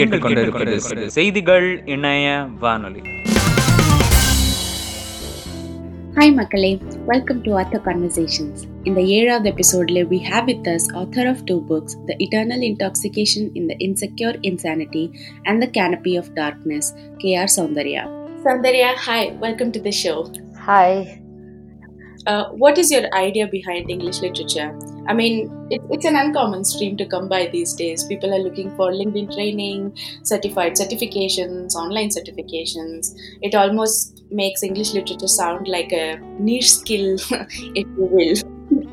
நீங்கள் கேட்டுக்கொண்டிருப்பது செய்திகள் இணைய வானொலி ஹாய் மக்களே வெல்கம் டு ஆத்தர் கன்வர்சேஷன்ஸ் இந்த ஏழாவது எபிசோட்ல we have with us author of two books the eternal intoxication in the insecure insanity and the canopy of darkness K R Soundarya Soundarya hi welcome to the show Hi. Uh, what is your idea behind English literature? I mean, it, it's an uncommon stream to come by these days. People are looking for LinkedIn training, certified certifications, online certifications. It almost makes English literature sound like a niche skill, if you will.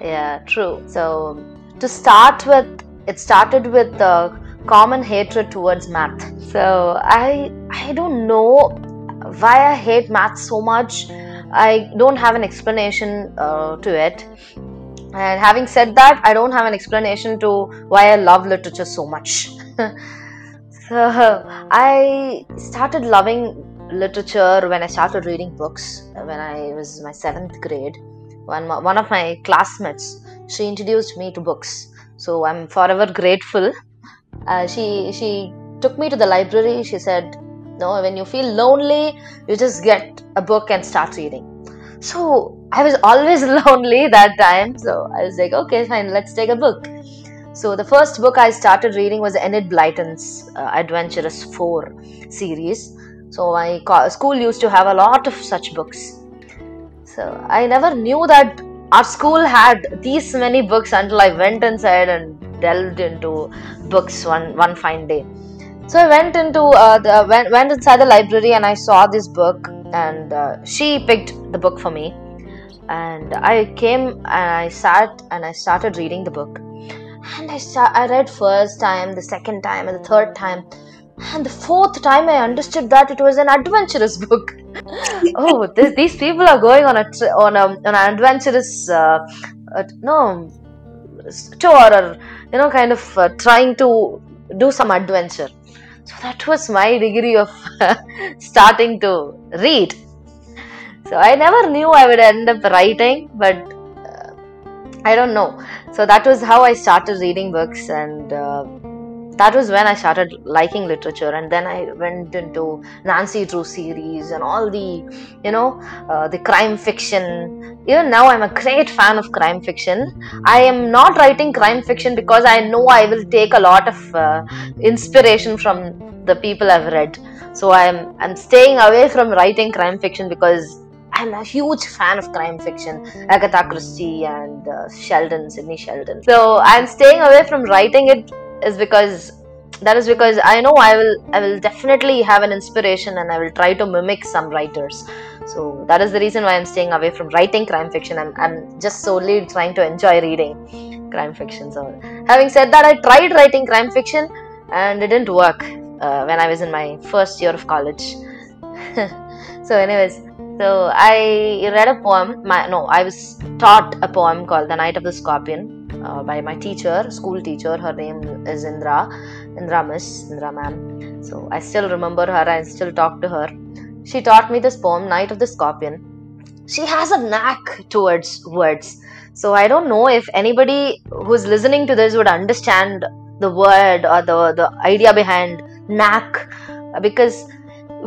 Yeah, true. So, to start with, it started with the common hatred towards math. So, I I don't know why I hate math so much. I don't have an explanation uh, to it. And having said that, I don't have an explanation to why I love literature so much. so, I started loving literature when I started reading books when I was in my seventh grade. One, one of my classmates, she introduced me to books. So I'm forever grateful. Uh, she she took me to the library. She said, "No, when you feel lonely, you just get a book and start reading." So I was always lonely that time. So I was like, "Okay, fine, let's take a book." So the first book I started reading was Enid Blyton's uh, Adventurous Four series. So my co- school used to have a lot of such books. So I never knew that our school had these many books until I went inside and delved into books one one fine day. So I went into uh, the went, went inside the library and I saw this book and uh, she picked the book for me and I came and I sat and I started reading the book and I sta- I read first time, the second time, and the third time, and the fourth time I understood that it was an adventurous book. oh, this, these people are going on a tr- on a on an adventurous uh, uh, no tour or you know kind of uh, trying to do some adventure. So that was my degree of starting to read. So I never knew I would end up writing, but uh, I don't know. So that was how I started reading books, and uh, that was when I started liking literature. And then I went into Nancy Drew series and all the, you know, uh, the crime fiction. Even now, I'm a great fan of crime fiction. I am not writing crime fiction because I know I will take a lot of uh, inspiration from the people I've read. So I'm I'm staying away from writing crime fiction because I'm a huge fan of crime fiction, Agatha Christie and uh, Sheldon, Sidney Sheldon. So I'm staying away from writing it is because that is because I know I will I will definitely have an inspiration and I will try to mimic some writers. So that is the reason why I'm staying away from writing crime fiction. I'm I'm just solely trying to enjoy reading crime fiction. So having said that, I tried writing crime fiction and it didn't work uh, when I was in my first year of college. so, anyways, so I read a poem. My no, I was taught a poem called "The Night of the Scorpion" uh, by my teacher, school teacher. Her name is Indra, Indra Miss, Indra Ma'am. So I still remember her. I still talk to her. She taught me this poem, "Night of the Scorpion." She has a knack towards words. So I don't know if anybody who's listening to this would understand the word or the the idea behind knack, because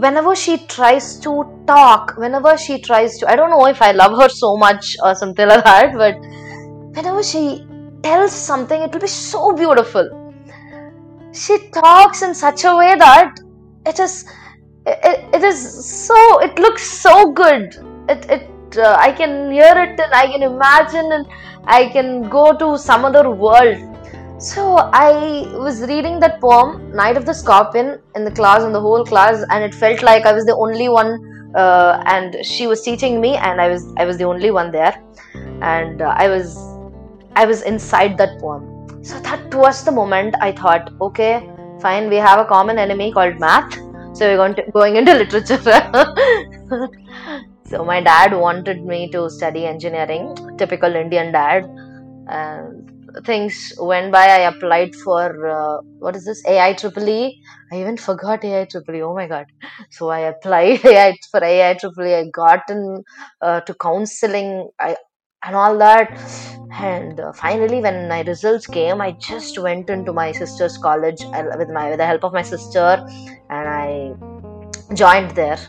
whenever she tries to talk, whenever she tries to, I don't know if I love her so much or something like that, but whenever she tells something, it will be so beautiful. She talks in such a way that it is, it, it is so, it looks so good. It, it, uh, I can hear it and I can imagine and I can go to some other world. So I was reading that poem, Night of the Scorpion, in the class, in the whole class, and it felt like I was the only one, uh, and she was teaching me, and I was I was the only one there, and uh, I was I was inside that poem. So that was the moment I thought, okay, fine, we have a common enemy called math, so we're going to going into literature. so my dad wanted me to study engineering, typical Indian dad, and things went by. I applied for uh, what is this? Ai triple e. I even forgot ai triple e. Oh my god. So i applied AI for ai triple e. I got in uh, to counseling. I and all that. And uh, finally when my results came i just went into my sister's college uh, with my with the help of my sister and i joined there.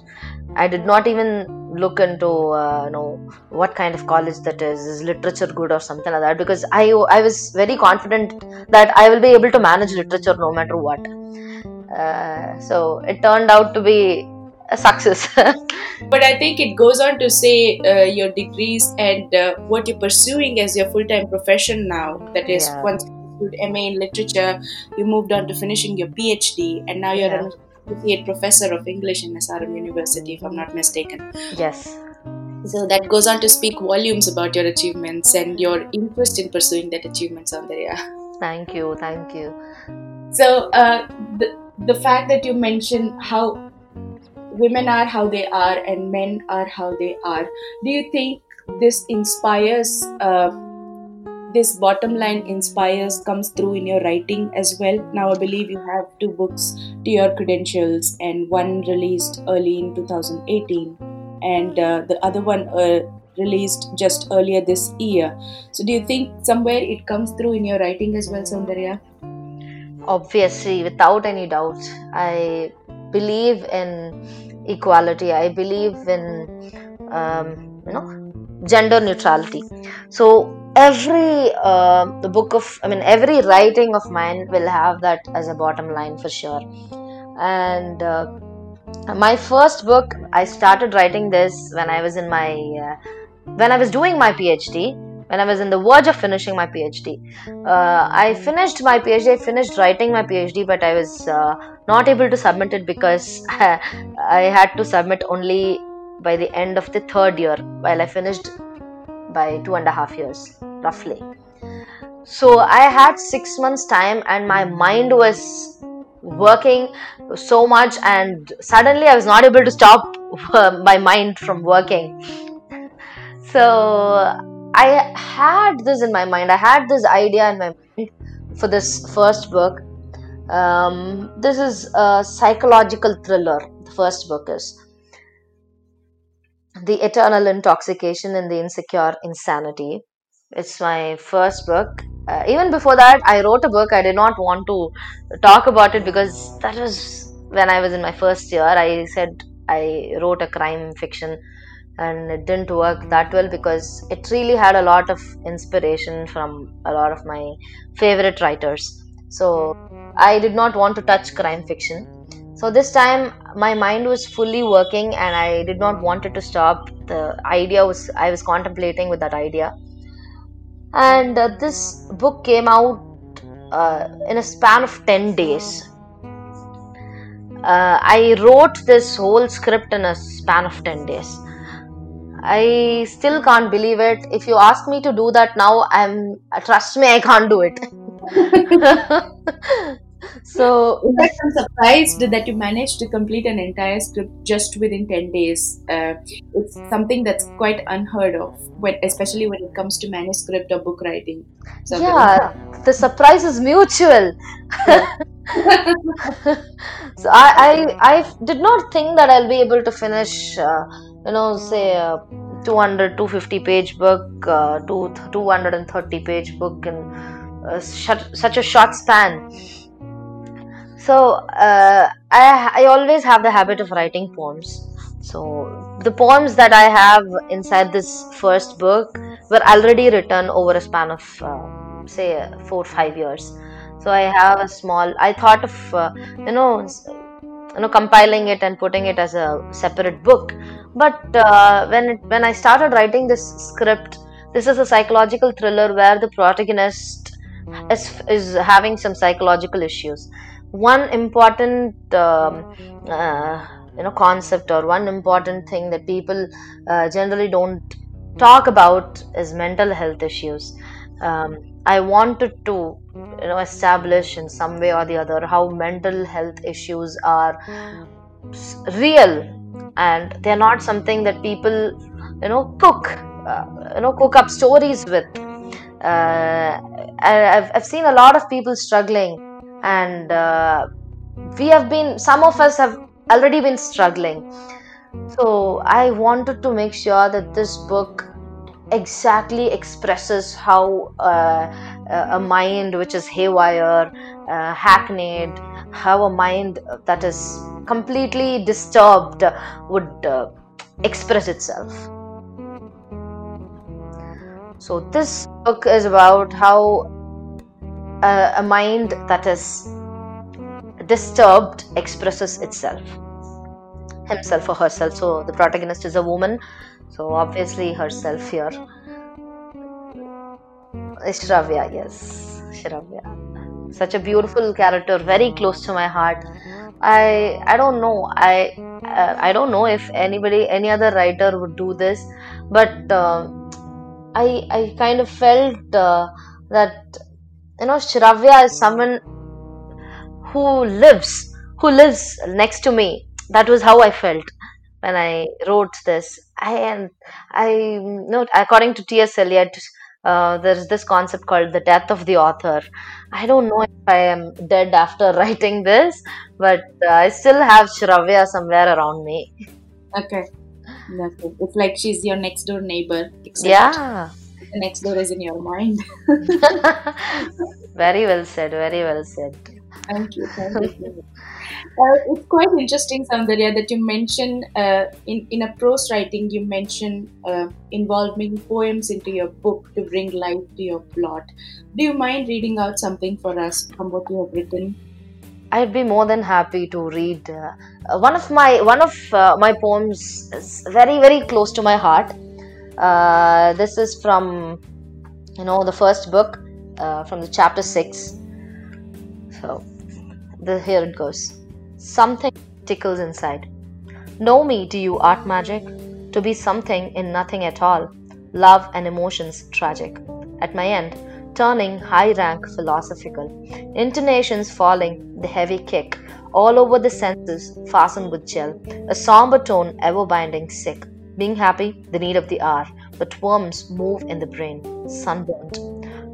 I did not even look into uh, you know what kind of college that is. Is literature good or something like that? Because i i was very confident that i will be able to manage literature no matter what. Uh, so it turned out to be a success But I think it goes on to say uh, your degrees and uh, what you're pursuing as your full time profession now. That is, Yeah. once you pursued MA in literature, you moved on to finishing your PhD, and now you're Yeah. an associate professor of English in SRM University, if I'm not mistaken. yes So that goes on to speak volumes about your achievements and your interest in pursuing that achievement, Soundarya. thank you thank you So uh, the the fact that you mentioned how women are how they are and men are how they are, do you think this inspires? Uh, this bottom line inspires comes through in your writing as well. Now I believe you have two books to your credentials, and one released early in 2018, and uh, the other one uh, released just earlier this year. So do you think somewhere it comes through in your writing as well, Soundarya? obviously without any doubt i believe in equality. I believe in um, you know gender neutrality. So every uh, the book of i mean every writing of mine will have that as a bottom line for sure. And uh, my first book i started writing this when i was in my uh, when i was doing my phd when i was in the verge of finishing my phd uh, I finished my PhD. I finished writing my PhD, but I was uh, not able to submit it because I had to submit only by the end of the third year, while I finished by two and a half years, roughly. So I had six months' time, and my mind was working so much, and suddenly I was not able to stop my mind from working. So I had this in my mind. I had this idea in my mind for this first book. Um, this is a psychological thriller. The first book is The Eternal Intoxication and the Insecure Insanity. It's my first book. Uh, even before that, I wrote a book. I did not want to talk about it because that was when I was in my first year. I said I wrote a crime fiction and it didn't work that well because it really had a lot of inspiration from a lot of my favorite writers. So i did not want to touch crime fiction. So this time my mind was fully working and i did not want it to stop. The idea was i was contemplating with that idea. And uh, this book came out uh, in a span of 10 days. Uh, i wrote this whole script in a span of 10 days I still can't believe it. If you ask me to do that now, I'm trust me, I can't do it. so In fact, I'm surprised that you managed to complete an entire script just within 10 days. Uh, it's something that's quite unheard of, when, especially when it comes to manuscript or book writing. So yeah, the surprise is mutual. so I, I I did not think that I'll be able to finish, uh, you know, say a 200 250 page book, uh, to 230 page book in uh, such, such a short span. So uh, I I always have the habit of writing poems. So the poems that I have inside this first book were already written over a span of uh, say uh, four five years. So I have a small. I thought of uh, you know you know compiling it and putting it as a separate book. But uh, when it, when I started writing this script, this is a psychological thriller where the protagonist is is having some psychological issues. One important um, uh, you know concept or one important thing that people uh, generally don't talk about is mental health issues. Um, I wanted to you know establish in some way or the other how mental health issues are real and they're not something that people you know cook uh, you know cook up stories with. Uh, I've, I've seen a lot of people struggling. And uh, we have been some of us have already been struggling. So i wanted to make sure that this book exactly expresses how uh, a mind which is haywire, uh, hackneyed, how a mind that is completely disturbed would uh, express itself. So, this book is about how uh, a mind that is disturbed expresses itself, himself or herself. So, the protagonist is a woman, so obviously herself here. Shravya, yes, Shravya. Such a beautiful character, very close to my heart. I I don't know. I uh, I don't know if anybody, any other writer would do this, but uh, I I kind of felt uh, that you know Shravya is someone who lives who lives next to me. That was how I felt when I wrote this. I and I know according to T.S. Eliot, uh, there's this concept called the death of the author. I don't know if I am dead after writing this, but uh, I still have Shravya somewhere around me. Okay. Okay. It's like she's your next door neighbor. Yeah, The next door is in your mind. very well said. Very well said. Thank you. Thank you. Uh, it's quite interesting, Sandhya, that you mention uh, in in a prose writing you mention uh, involving poems into your book to bring life to your plot. Do you mind reading out something for us from what you have written? I'd be more than happy to read uh, uh, one of my one of uh, my poems is very very close to my heart. This is from you know the first book from the chapter six. So the, here it goes. Something tickles inside. Know me, do you art magic? To be something in nothing at all. Love and emotions tragic. At my end, turning high rank philosophical. Intonations falling, the heavy kick. All over the senses, fastened with gel. A somber tone ever binding sick. Being happy, the need of the hour. But worms move in the brain, sunburnt.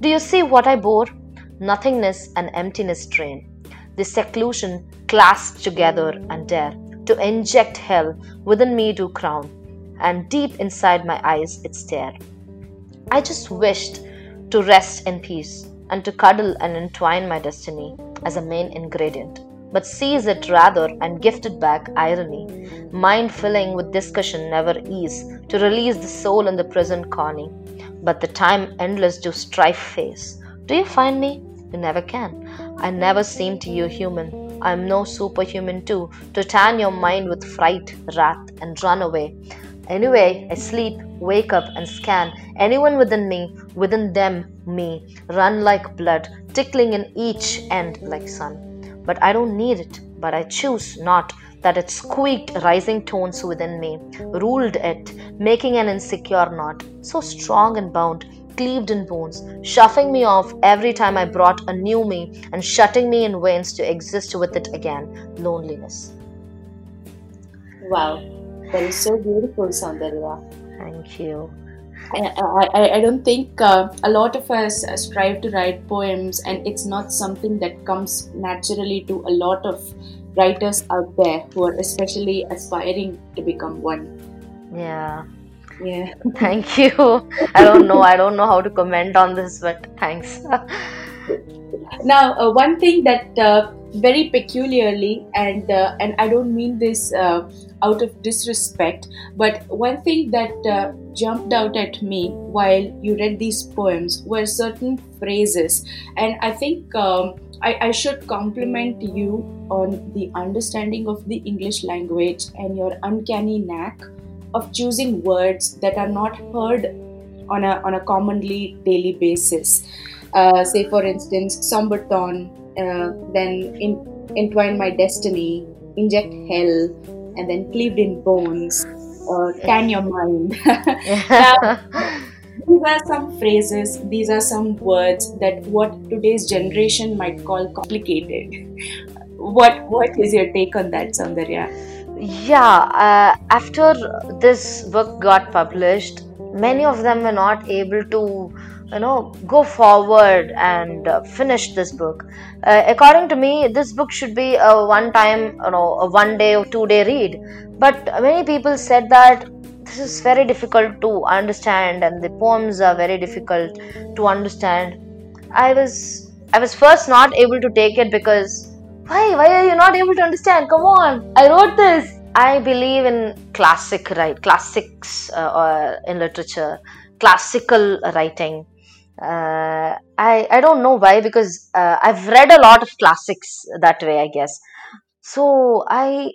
Do you see what I bore? Nothingness and emptiness drain the seclusion clasped together and dare to inject hell within me to crown, and deep inside my eyes it stare. I just wished to rest in peace and to cuddle and entwine my destiny as a main ingredient, but seize it rather and gift it back irony, mind filling with discussion never ease to release the soul in the prison corny, but the time endless do strife face. Do you find me? You never can. I never seem to you human. I am no superhuman too, to tan your mind with fright, wrath, and run away. Anyway, I sleep, wake up, and scan anyone within me, within them, me, run like blood, tickling in each end like sun. But I don't need it, but I choose not that it squeaked rising tones within me, ruled it, making an insecure knot, so strong and bound, cleaved in bones, shuffling me off every time I brought a new me and shutting me in veins to exist with it again. Loneliness. Wow, that is so beautiful, Soundarya. Thank you. I, I, I don't think uh, a lot of us strive to write poems, and it's not something that comes naturally to a lot of writers out there who are especially aspiring to become one. Yeah. Yeah. Thank you. I don't know. I don't know how to comment on this, but thanks. Now, uh, one thing that uh, very peculiarly, and uh, and I don't mean this uh, out of disrespect, but one thing that uh, jumped out at me while you read these poems were certain phrases, and I think um, I, I should compliment you on the understanding of the English language and your uncanny knack of choosing words that are not heard on a on a commonly daily basis. Uh, say, for instance, Somberton, uh, then in, entwine my destiny, inject hell, and then cleaved in bones, uh, tan your mind. now, these are some phrases, these are some words that what today's generation might call complicated. What what is your take on that, Soundarya? Yeah, uh, after this book got published, many of them were not able to, you know, go forward and uh, finish this book. Uh, according to me, this book should be a one time, you know, a one day or two day read. But many people said that this is very difficult to understand and the poems are very difficult to understand i was i was first not able to take it because why? Why are you not able to understand? Come on. I wrote this. I believe in classic right classics uh, in literature classical writing. Uh, I, I don't know why because uh, i've read a lot of classics that way i guess. So i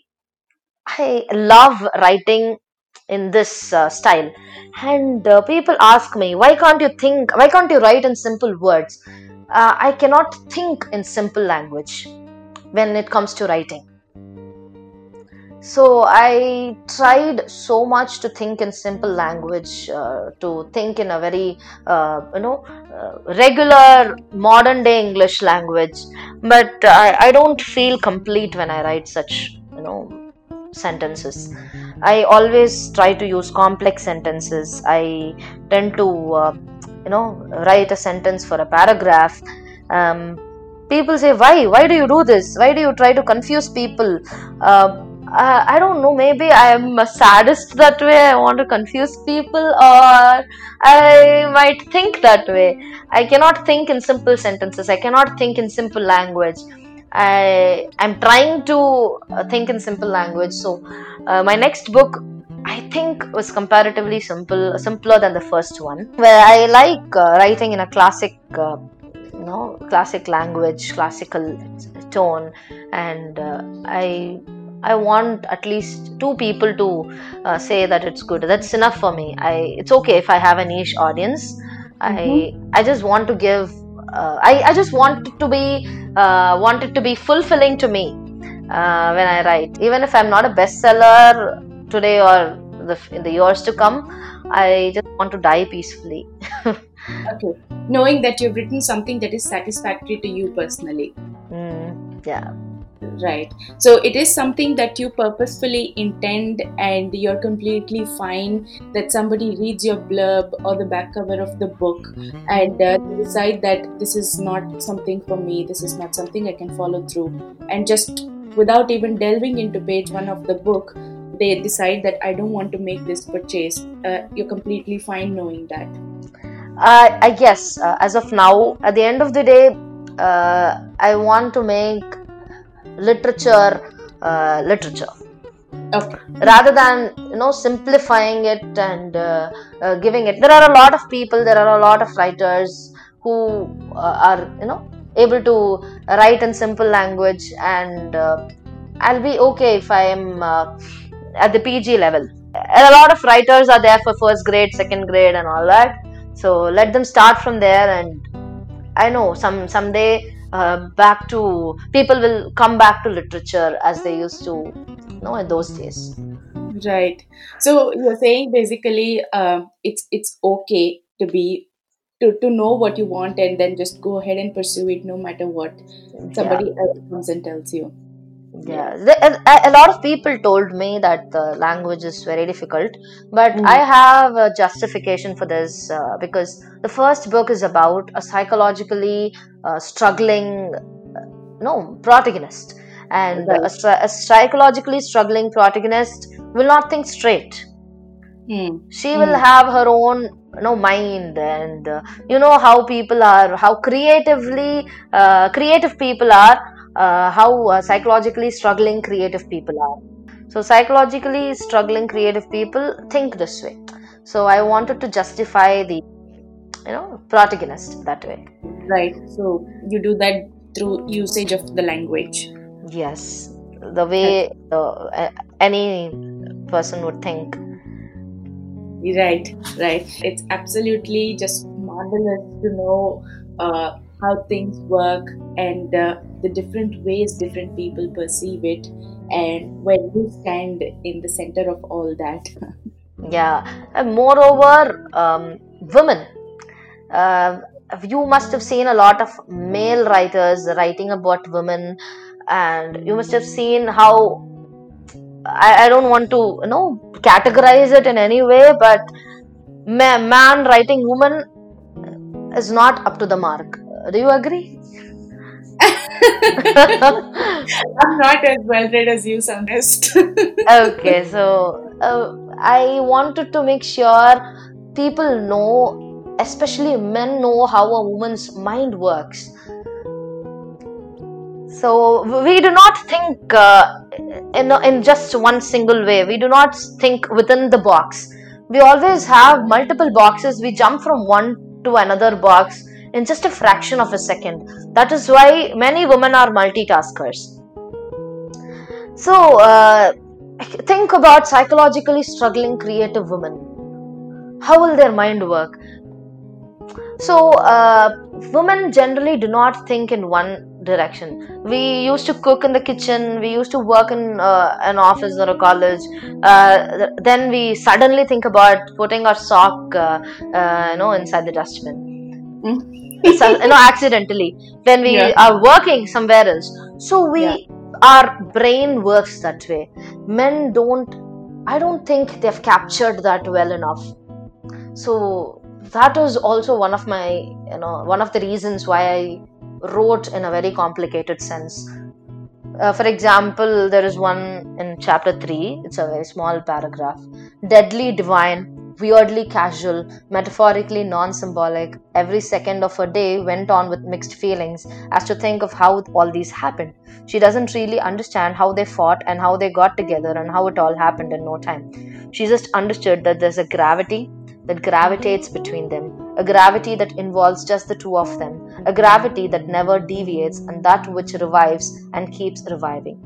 i love writing in this uh, style. And uh, people ask me why can't you think why can't you write in simple words? Uh, i cannot think in simple language when it comes to writing. So i tried so much to think in simple language uh, to think in a very uh, you know uh, regular modern day english language. But I, I don't feel complete when i write such you know sentences. I always try to use complex sentences. I tend to uh, you know write a sentence for a paragraph. Um, people say why? Why do you do this? Why do you try to confuse people? Uh, i don't know. Maybe i'm a sadist that way. I want to confuse people or i might think that way. I cannot think in simple sentences. I cannot think in simple language. I i'm trying to uh, think in simple language. So uh, my next book I think was comparatively simple, simpler than the first one. Where I like uh, writing in a classic uh, know classic language classical tone. And uh, i i want at least two people to uh, say that it's good. That's enough for me. I it's okay if i have a niche audience. I i just want to give uh, I, I just want it to be uh, want it to be fulfilling to me uh, when i write. Even if i'm not a bestseller today or the, in the years to come i just want to die peacefully Okay. Knowing that you've written something that is satisfactory to you personally. Mm, yeah Right. So it is something that you purposefully intend and you're completely fine that somebody reads your blurb or the back cover of the book and uh, decide that this is not something for me, this is not something I can follow through. And just without even delving into page one of the book, they decide that I don't want to make this purchase. Uh, you're completely fine knowing that. Uh, I guess uh, as of now, at the end of the day, uh, I want to make literature uh, literature Okay. rather than you know simplifying it and uh, uh, giving it. There are a lot of people, there are a lot of writers who uh, are you know able to write in simple language, and uh, I'll be okay if I am uh, at the PG level. And a lot of writers are there for first grade, second grade, and all that so let them start from there and i know some someday uh, back to people will come back to literature as they used to you know in those days Right. So you're saying basically uh, it's it's okay to be to, to know what you want and then just go ahead and pursue it no matter what somebody else comes and tells you. Yeah a, lot of people told me that the language is very difficult but Mhm. i have a justification for this uh, because the first book is about a psychologically uh, struggling uh, no protagonist and Right. a, a psychologically struggling protagonist will not think straight Hmm. she will Mm. have her own you know mind and uh, you know how people are how creatively uh, creative people are uh, how uh, psychologically struggling creative people are. So psychologically struggling creative people think this way. So i wanted to justify the you know protagonist that way. Right. So you do that through usage of the language. yes. The way uh, any person would think. Right, right. It's absolutely just marvelous to know uh, how things work and uh, the different ways different people perceive it, and where you stand in the center of all that. Yeah, and moreover, um, women. Uh, you must have seen a lot of male writers writing about women, and you must have seen how. I, I don't want to, you know, categorize it in any way, but ma- man writing woman is not up to the mark. Do you agree? I'm not as well read as you, Samrist. okay so uh, I wanted to make sure people know, especially men, know how a woman's mind works. So we do not think uh, in, in just one single way. We do not think within the box. We always have multiple boxes. We jump from one to another box in just a fraction of a second. That is why many women are multitaskers. So, uh, think about psychologically struggling creative women. How will their mind work? So, uh, women generally do not think in one direction. We used to cook in the kitchen, we used to work in uh, an office or a college. Uh, then we suddenly think about putting our sock, uh, uh, you know, inside the dustbin. So, you know, accidentally when we Yeah. are working somewhere else. So we, Yeah. our brain works that way. Men don't. I don't think they've captured that well enough. So that was also one of my, you know, one of the reasons why I wrote in a very complicated sense. Uh, for example, there is one in chapter 3, it's a very small paragraph. Deadly divine, weirdly casual, metaphorically non symbolic, every second of her day went on with mixed feelings as to think of how all these happened. She doesn't really understand how they fought and how they got together and how it all happened in no time. She just understood that there's a gravity that gravitates between them, a gravity that involves just the two of them, a gravity that never deviates, and that which revives and keeps reviving.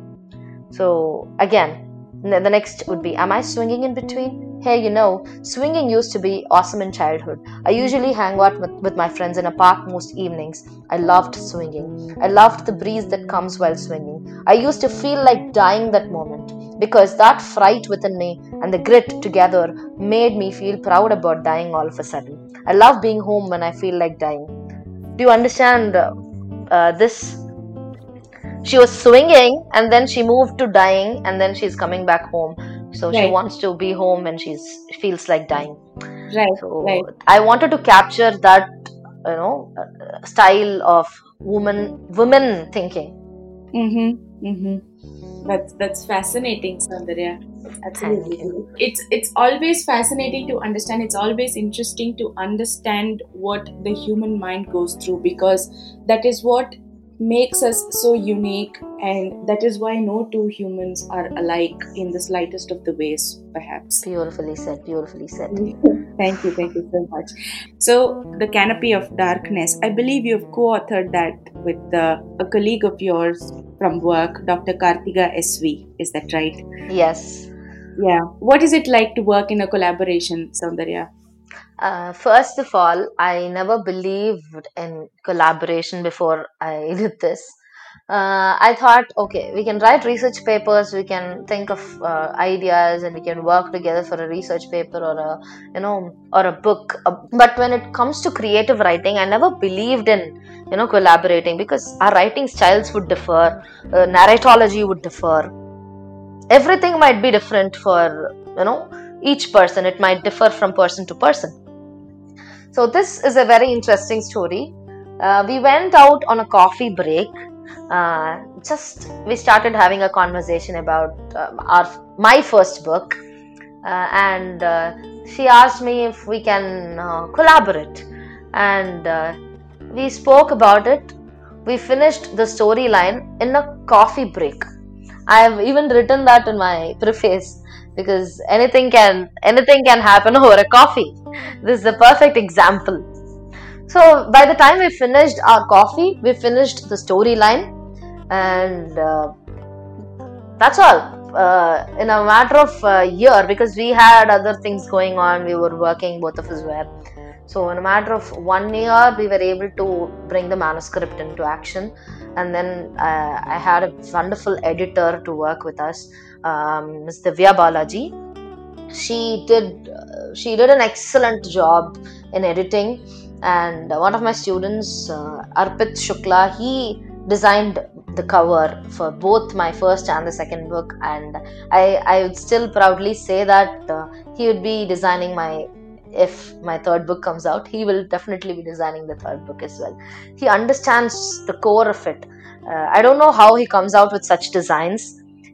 So, again, the next would be Am I swinging in between? Hey, you know, swinging used to be awesome in childhood. I usually hang out with, my friends in a park most evenings. I loved swinging. I loved the breeze that comes while swinging. I used to feel like dying that moment because that fright within me and the grit together made me feel proud about dying all of a sudden. I love being home when I feel like dying. Do you understand uh, uh, this? She was swinging and then she moved to dying and then she's coming back home. So she wants to be home and she's feels like dying. Right, So right. I wanted to capture that, you know, uh, style of woman women thinking. Mm-hmm. Mm-hmm. That's that's fascinating, Sandhya. Absolutely. It's it's always fascinating to understand. It's always interesting to understand what the human mind goes through because that is what makes us so unique and that is why no two humans are alike in the slightest of the ways perhaps Beautifully said. Beautifully said. thank you thank you so much so the canopy of darkness i believe you've co-authored that with uh, a colleague of yours from work dr kartiga sv is that right Yes. yeah what is it like to work in a collaboration soundarya Uh, first of all, I never believed in collaboration before I did this. Uh, I thought, okay, we can write research papers, we can think of uh, ideas, and we can work together for a research paper or a, you know, or a book. Uh, but when it comes to creative writing, I never believed in, you know, collaborating because our writing styles would differ, uh, narratology would differ, everything might be different for, you know, each person. It might differ from person to person. So this is a very interesting story. Uh, we went out on a coffee break. Uh, just we started having a conversation about um, our my first book, uh, and uh, she asked me if we can uh, collaborate, and uh, we spoke about it. We finished the storyline in a coffee break. I have even written that in my preface because anything can anything can happen over a coffee. This is a perfect example. So by the time we finished our coffee we finished the storyline. And uh, that's all. Uh, in a matter of a year because we had other things going on we were working both of us were. So in a matter of one year we were able to bring the manuscript into action. And then uh, i had a wonderful editor to work with us um, ms divya balaji. She did uh, she did an excellent job in editing. And one of my students uh, arpit shukla he designed the cover for both my first and the second book. And i i would still proudly say that uh, he would be designing my if my third book comes out he will definitely be designing the third book as well. He understands the core of it. Uh, i don't know how he comes out with such designs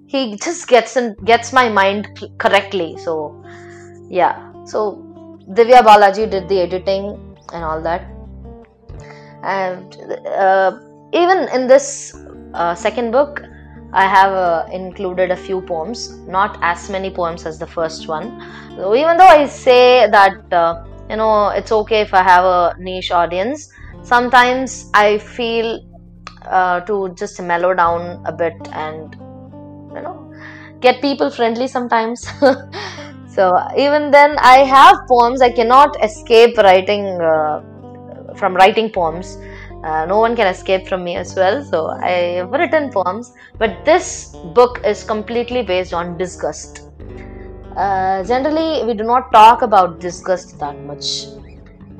he just gets in gets my mind correctly so yeah. So divya balaji did the editing and all that. And uh, even in this uh, second book i have uh, included a few poems not as many poems as the first one. So even though i say that uh, you know it's okay if i have a niche audience sometimes i feel uh, to just mellow down a bit and you know get people friendly sometimes. So even then i have poems. I cannot escape writing uh, from writing poems. Uh, no one can escape from me as well. So i have written poems but this book is completely based on disgust. Uh, generally we do not talk about disgust that much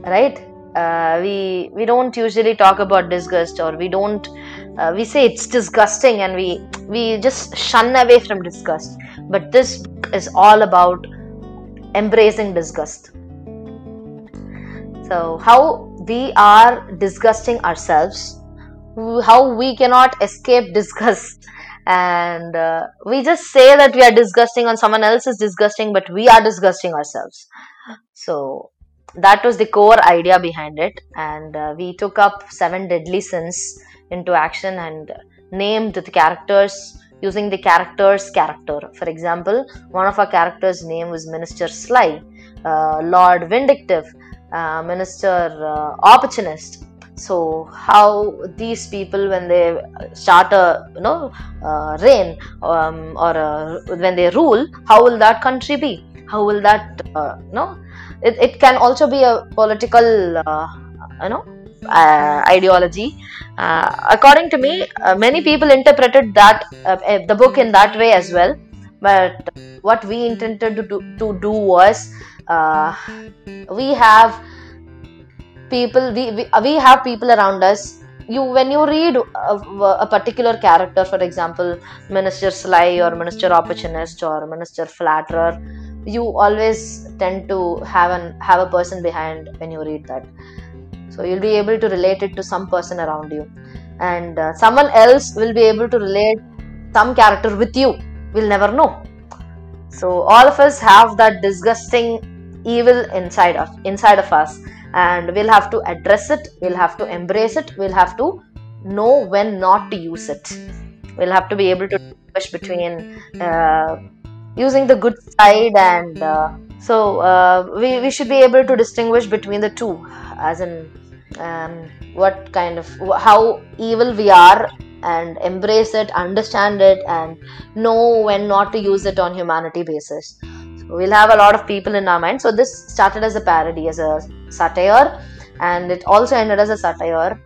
right? Uh, we we don't usually talk about disgust or we don't uh, we say it's disgusting and we we just shun away from disgust. But this book is all about embracing disgust. So how we are disgusting ourselves how we cannot escape disgust. And uh, we just say that we are disgusting on someone else is disgusting but we are disgusting ourselves. So that was the core idea behind it. And uh, we took up seven deadly sins into action and named the characters using the character's character. For example one of our characters name was minister sly uh, lord vindictive uh, minister uh, opportunist. So how these people when they start a you know reign um, or uh, when they rule how will that country be? How will that uh, you know it, it can also be a political uh, you know ideology. Uh, according to me uh, many people interpreted that uh, uh, the book in that way as well. But what we intended to do, to do was uh, we have people we, we, we have people around us. You when you read a, a particular character for example minister sly or minister opportunist or minister flatterer you always tend to have an have a person behind when you read that so you'll be able to relate it to some person around you. And uh, someone else will be able to relate some character with you. We'll never know. So all of us have that disgusting evil inside of inside of us. And we'll have to address it. We'll have to embrace it. We'll have to know when not to use it. We'll have to be able to distinguish between uh, using the good side and uh, so uh, we, we should be able to distinguish between the two as in um, what kind of how evil we are and embrace it understand it and know when not to use it on humanity basis. So we'll have a lot of people in our mind. So this started as a parody as a satire and it also ended as a satire.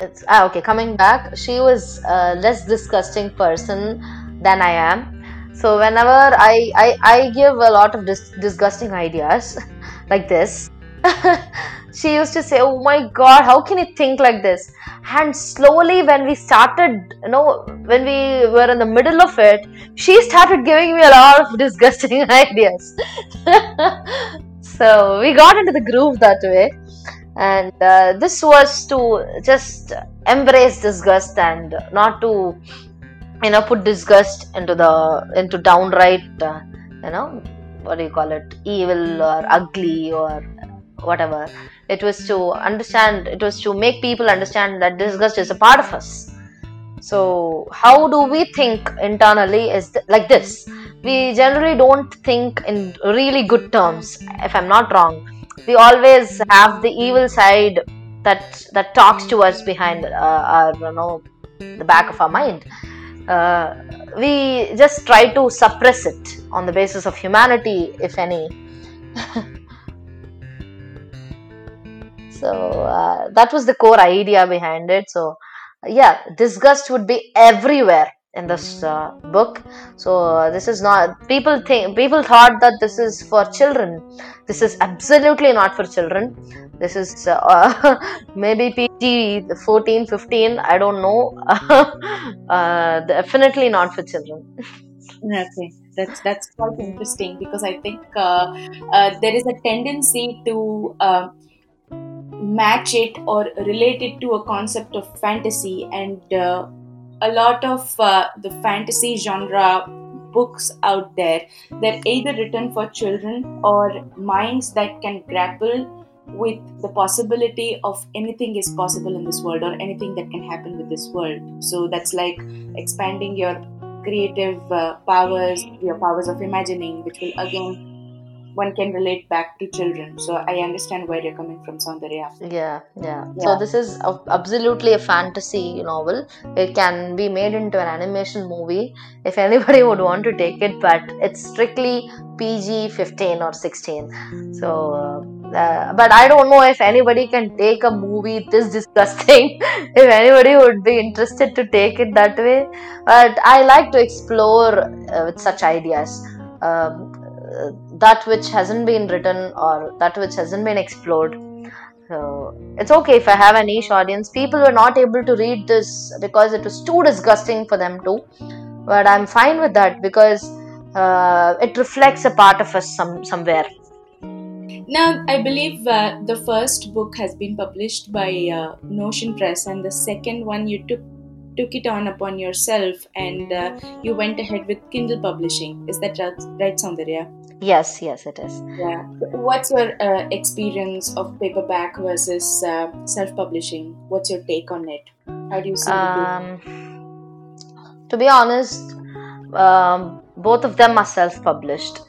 It's ah, okay coming back she was a less disgusting person than i am. So whenever I, I, I give a lot of dis- disgusting ideas like this, she used to say, "Oh my God, how can you think like this?" And slowly, when we started, you know, when we were in the middle of it, she started giving me a lot of disgusting ideas. so we got into the groove that way, and uh, this was to just embrace disgust and not to you know put disgust into the into downright uh, you know what do you call it evil or ugly or whatever it was to understand it was to make people understand that disgust is a part of us. So how do we think internally is th- like this. We generally don't think in really good terms if i'm not wrong. We always have the evil side that that talks to us behind uh, our you know the back of our mind. Uh, we just try to suppress it on the basis of humanity, if any. so uh, that was the core idea behind it. So, yeah, disgust would be everywhere in this uh, book. So uh, this is not people think people thought that this is for children. This is absolutely not for children. This is uh, maybe pg 14 15 i don't know. Uh, definitely not for children. Okay, that's that's quite interesting because I think uh, uh, there is a tendency to match it or relate it to a concept of fantasy, and uh, a lot of uh, the fantasy genre books out there. They're either written for children or minds that can grapple with the possibility of anything is possible in this world or anything that can happen with this world. So that's like expanding your creative uh, powers, your powers of imagining, which will again one can relate back to children. So I understand where you're coming from, Soundarya. Yeah, yeah. Yeah. So this is a, absolutely a fantasy novel. It can be made into an animation movie if anybody would want to take it, but it's strictly PG 15 or 16. So, uh, uh, but I don't know if anybody can take a movie this disgusting. if anybody would be interested to take it that way, but I like to explore uh, with such ideas. Um, that which hasn't been written or that which hasn't been explored. So it's okay if I have a niche audience. People were not able to read this because it was too disgusting for them to. But I'm fine with that because uh, it reflects a part of us some somewhere. Now, I believe uh, the first book has been published by uh, Notion Press, and the second one you took took it on upon yourself, and uh, you went ahead with Kindle publishing. Is that right, right Soundarya? Yes, yes, it is. Yeah. What's your uh, experience of paperback versus uh, self-publishing? What's your take on it? How do you see it? Um, to be honest, um, both of them are self-published.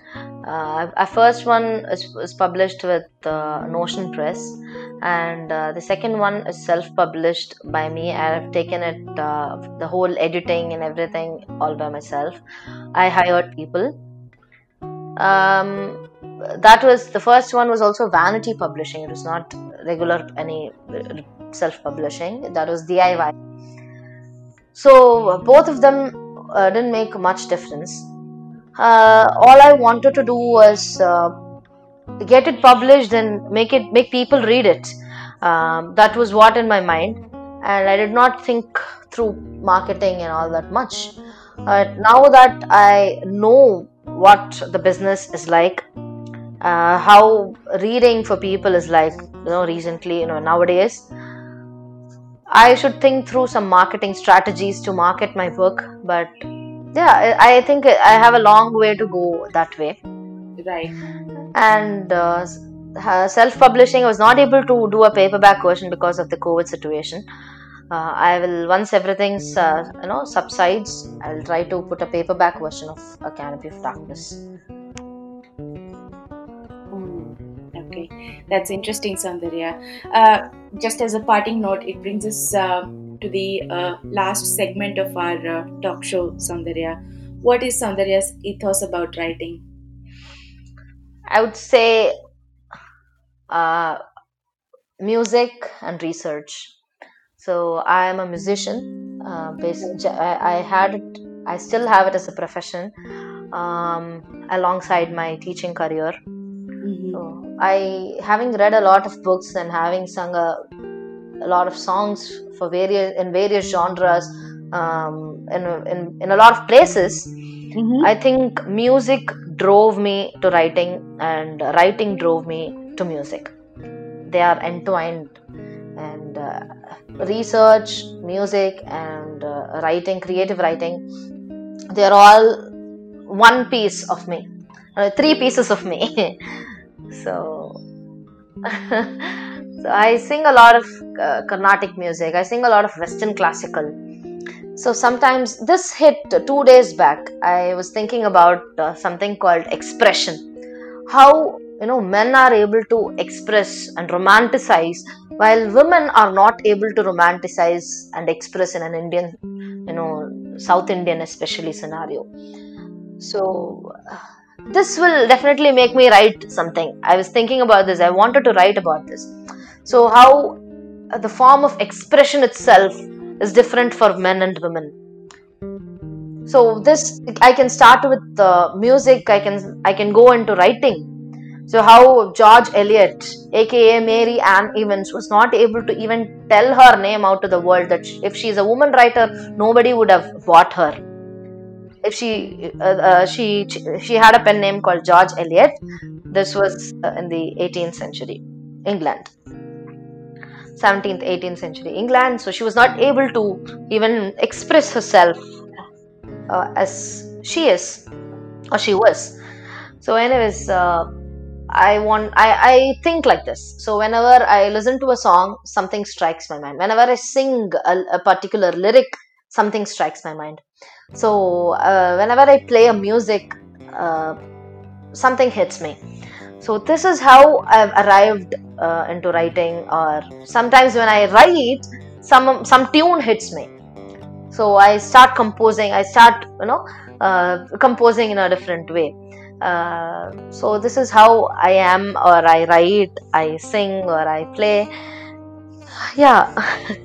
Uh, our first one is, is published with uh, Notion Press, and uh, the second one is self-published by me. I have taken it, uh, the whole editing and everything, all by myself. I hired people. Um, that was the first one was also vanity publishing. It was not regular any uh, self-publishing. That was DIY. So both of them uh, didn't make much difference. Uh, all I wanted to do was uh, get it published and make it make people read it. Um, that was what in my mind, and I did not think through marketing and all that much. Now that I know what the business is like, uh, how reading for people is like, you know, recently, you know, nowadays, I should think through some marketing strategies to market my book. But yeah, I think I have a long way to go that way. right. And uh, self publishing, I was not able to do a paperback version because of the COVID situation. Uh, I will once everything's uh, you know subsides, I'll try to put a paperback version of a Canopy of Darkness. Mm, okay, that's interesting, sandhya Uh, just as a parting note, it brings us uh, to the uh, last segment of our uh, talk show, sandhya What is sandhya's ethos about writing? I would say uh, music and research. So I am a musician. Uh, based, I, I had it. I still have it as a profession um, alongside my teaching career. Mhm. So I, having read a lot of books and having sung a, a lot of songs for various in various genres, um, in, in in a lot of places, Mhm. I think music drove me to writing, and writing drove me to music. They are entwined, and uh, research, music, and uh, writing, creative writing, they are all one piece of me, uh, three pieces of me. so, so I sing a lot of uh, Carnatic music. I sing a lot of Western classical. So sometimes this hit two days back. I was thinking about uh, something called expression. How you know men are able to express and romanticize while women are not able to romanticize and express in an Indian, you know, South Indian especially scenario. So this will definitely make me write something. I was thinking about this. I wanted to write about this. So how the form of expression itself is different for men and women so this i can start with the music i can i can go into writing so how george eliot aka mary ann evans was not able to even tell her name out to the world that if she's a woman writer nobody would have bought her. If she uh, uh, she she had a pen name called george eliot. This was uh, in the 18th century england. 17th 18th century england. So she was not able to even express herself uh, as she is or she was. So, anyways, uh, I want I, I think like this. So whenever I listen to a song, something strikes my mind. Whenever I sing a, a particular lyric, something strikes my mind. So uh, whenever I play a music, uh, something hits me. So this is how I've arrived uh, into writing. Or sometimes when I write, some some tune hits me. So I start composing. I start you know uh, composing in a different way uh, so this is how i am or i write i sing or i play. Yeah.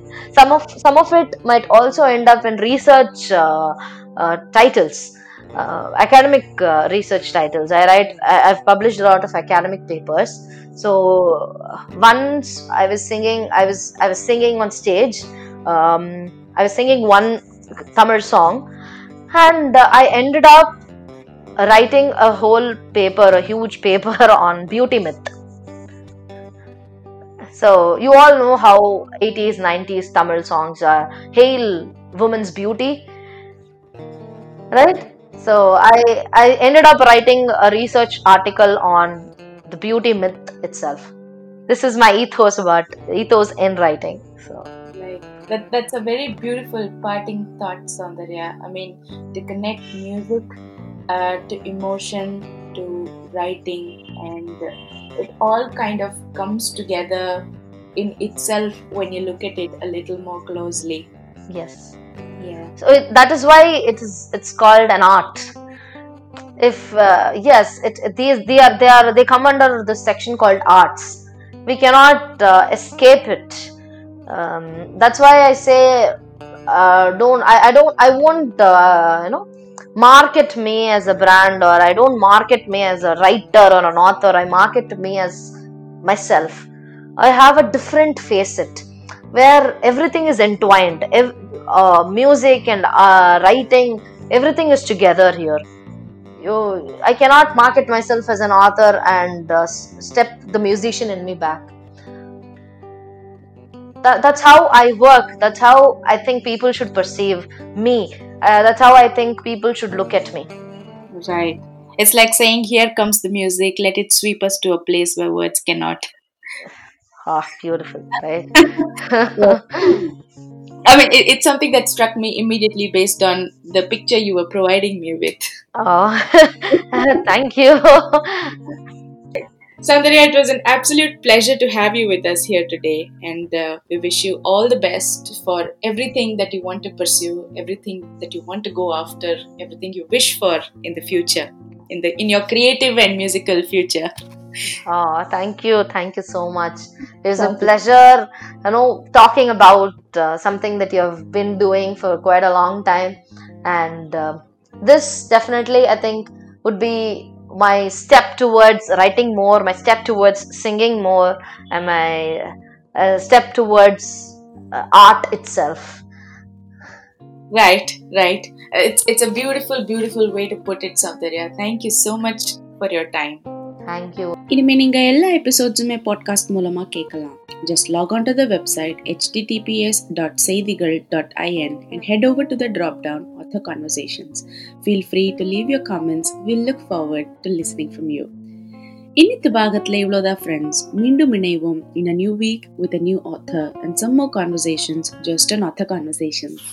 Some of some of it might also end up in research uh, uh, titles. Uh, academic uh, research titles. I write I, have published a lot of academic papers. So once i was singing i was i was singing on stage. Um, i was singing one tamil song. And i ended up writing a whole paper, a huge paper on beauty myth. So, you all know how 80s, 90s Tamil songs are hail women's beauty, right? So, I, I ended up writing a research article on the beauty myth itself. This is my ethos about ethos in writing. So, like that, that's a very beautiful parting thought, Sandhya. I mean, to connect music uh, to emotion to writing and it all kind of comes together in itself when you look at it a little more closely. Yes. Yeah. So it, that is why it is it's called an art. If uh, yes it, these they are they are they come under the section called arts. We cannot uh, escape it. Um, that's why i say uh, don't I, I don't i won't uh, you know market me as a brand or I don't market me as a writer or an author. I market me as myself. I have a different facet where everything is entwined. Ev- uh, music and uh, writing, everything is together here. You, I cannot market myself as an author and uh, step the musician in me back. That, that's how I work. That's how I think people should perceive me uh, that's how I think people should look at me. Right. It's like saying, Here comes the music, let it sweep us to a place where words cannot. Ah, oh, beautiful, right? I mean, it, it's something that struck me immediately based on the picture you were providing me with. Oh, thank you. Soundarya, it was an absolute pleasure to have you with us here today, and uh, we wish you all the best for everything that you want to pursue, everything that you want to go after, everything you wish for in the future, in the in your creative and musical future. Oh, thank you, thank you so much. It was a pleasure, you know, talking about uh, something that you have been doing for quite a long time, and uh, this definitely, I think, would be my step towards writing more, my step towards singing more, and my uh, step towards uh, art itself. Right, right. It's it's a beautiful, beautiful way to put it, Soundarya. Thank you so much for your time. Thank you. இனிமே நீங்க எல்லா எபிசோட்ஸுமே podcast மூலமா கேட்கலாம் just log on to the website https.seithigal.in and head over to the drop down author conversations. Feel free to leave your comments. We'll look forward to listening from you. இன்னித்து பாகத்தில் இவ்வளோதான் friends மீண்டும் இணைவோம் in a new week with a new author and some more conversations just an author conversations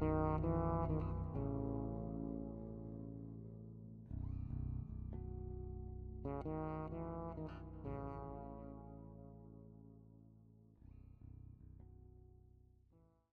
Thank you.